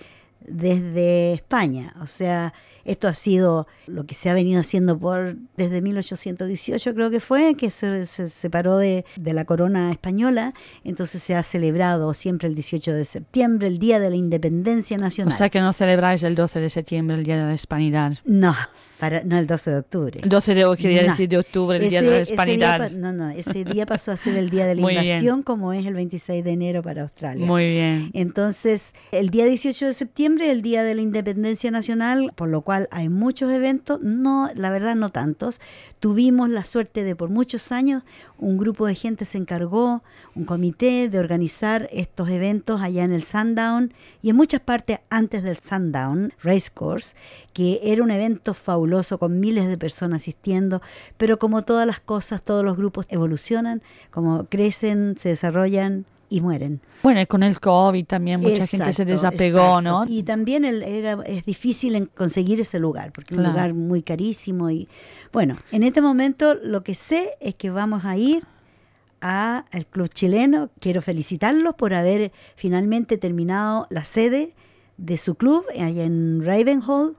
desde España. O sea, esto ha sido lo que se ha venido haciendo por desde 1818 creo que fue, que se, se separó de, de la corona española, entonces se ha celebrado siempre el 18 de septiembre, el Día de la Independencia O Nacional. sea que no celebráis el 12 de septiembre, el Día de la Hispanidad. no, para, no el 12 de octubre. El 12 de, quería No. decir de octubre, el Día de Ese- la ese día Hispanidad. pa- no, no, ese día pasó a ser el Día de la [LAUGHS] Muy bien. Invasión como es el 26 de enero para Australia. Muy bien. Entonces, el día 18 de septiembre, el Día de la Independencia Nacional, por lo cual hay muchos eventos, no, la verdad no tantos. Tuvimos la suerte de por muchos años, un grupo de gente se encargó, un comité de organizar estos eventos allá en el Sundown y en muchas partes antes del Sundown Racecourse, que era un evento fabuloso con miles de personas asistiendo, pero como todas las cosas, todos los grupos evolucionan, como crecen, se desarrollan y mueren. Bueno, y con el COVID también mucha gente se Exacto, desapegó, exacto. ¿no? Y también el- era, es difícil conseguir ese lugar, porque es un Claro. lugar muy carísimo. y Bueno, en este momento lo que sé es que vamos a ir a el Club Chileno. Quiero felicitarlos por haber finalmente terminado la sede de su club allá en Ravenhall,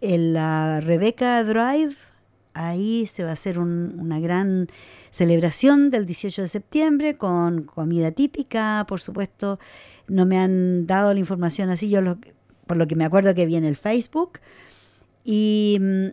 en la Rebecca Drive. Ahí se va a hacer un- una gran celebración del 18 de septiembre con comida típica, por supuesto. No me han dado la información así, yo lo- por lo que me acuerdo que vi en el Facebook. Y mm,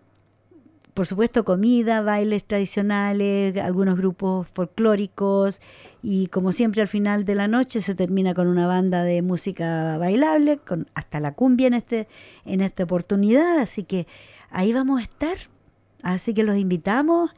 por supuesto comida, bailes tradicionales, algunos grupos folclóricos y como siempre al final de la noche se termina con una banda de música bailable, con hasta la cumbia en este en esta oportunidad, así que ahí vamos a estar. Así que los invitamos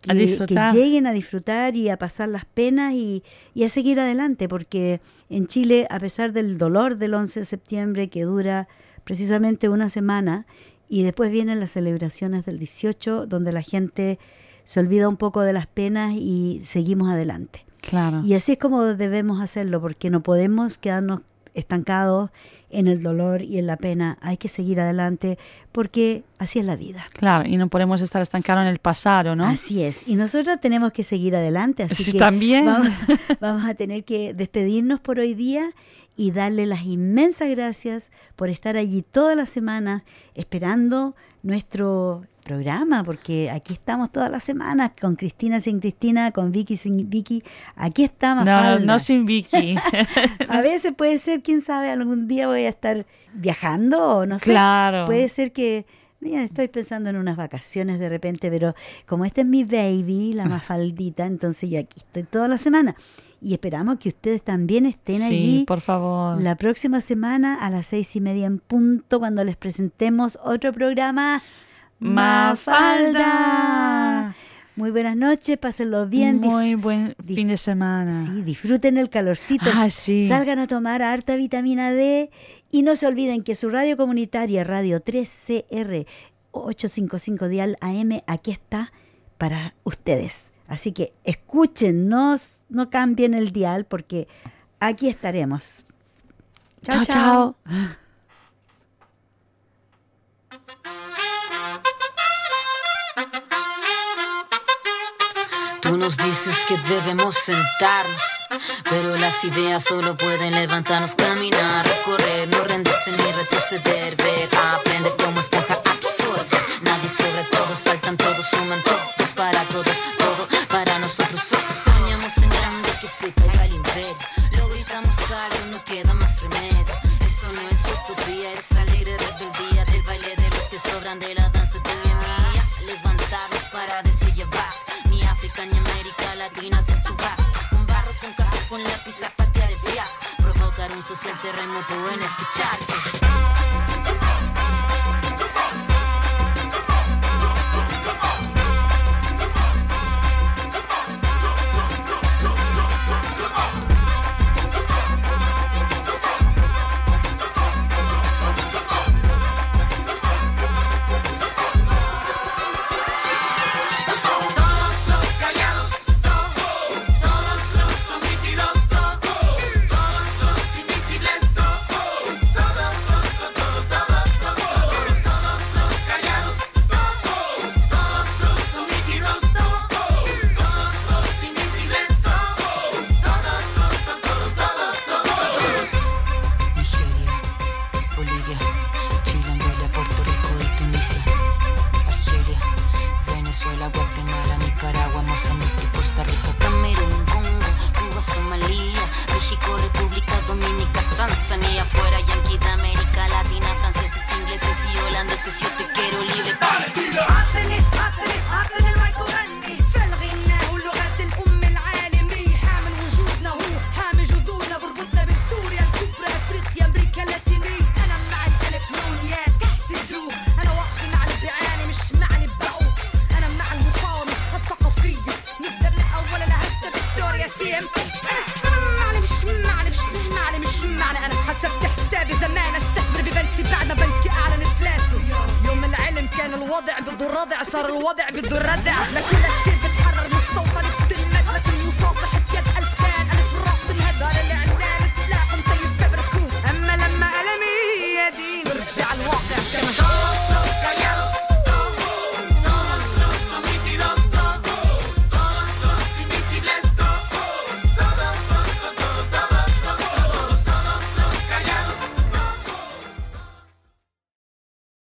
que, que lleguen a disfrutar y a pasar las penas y, y a seguir adelante, porque en Chile, a pesar del dolor del 11 de septiembre que dura precisamente una semana y después vienen las celebraciones del 18 donde la gente se olvida un poco de las penas y seguimos adelante. Claro. Y así es como debemos hacerlo, porque no podemos quedarnos estancados en el dolor y en la pena. Hay que seguir adelante porque así es la vida. Claro, y no podemos estar estancados en el pasado, ¿no? Así es. Y nosotros tenemos que seguir adelante. Así Sí, que también. Vamos, [LAUGHS] vamos a tener que despedirnos por hoy día y darle las inmensas gracias por estar allí todas las semanas esperando nuestro programa, porque aquí estamos todas las semanas con Cristina sin Cristina, con Vicky sin Vicky. Aquí está No, no sin Vicky. [LAUGHS] A veces puede ser, quién sabe, algún día voy a estar viajando o no sé. Claro. Puede ser que mira, estoy pensando en unas vacaciones de repente, pero como este es mi baby, la mafaldita, entonces yo aquí estoy toda la semana. Y esperamos que ustedes también estén sí, allí por favor. la próxima semana a las seis y media en punto cuando les presentemos otro programa. Mafalda. Muy buenas noches, pásenlo bien. Muy buen fin de semana. Sí, disfruten el calorcito. Ah, sí. Salgan a tomar harta vitamina D y no se olviden que su radio comunitaria, Radio 3CR 855 Dial AM, aquí está para ustedes. Así que escuchen, no, no cambien el dial porque aquí estaremos. Chao, chao. [LAUGHS] Tú nos dices que debemos sentarnos, pero las ideas solo pueden levantarnos, caminar, correr, no rendirse ni retroceder, ver, aprender como esponja absorbe. Nadie sobre todos, faltan todos, suman todos para todos, todo para nosotros. So- Soñamos en grande que se caiga el imperio, lo gritamos algo, no queda más remedio. Social terremoto en este charco.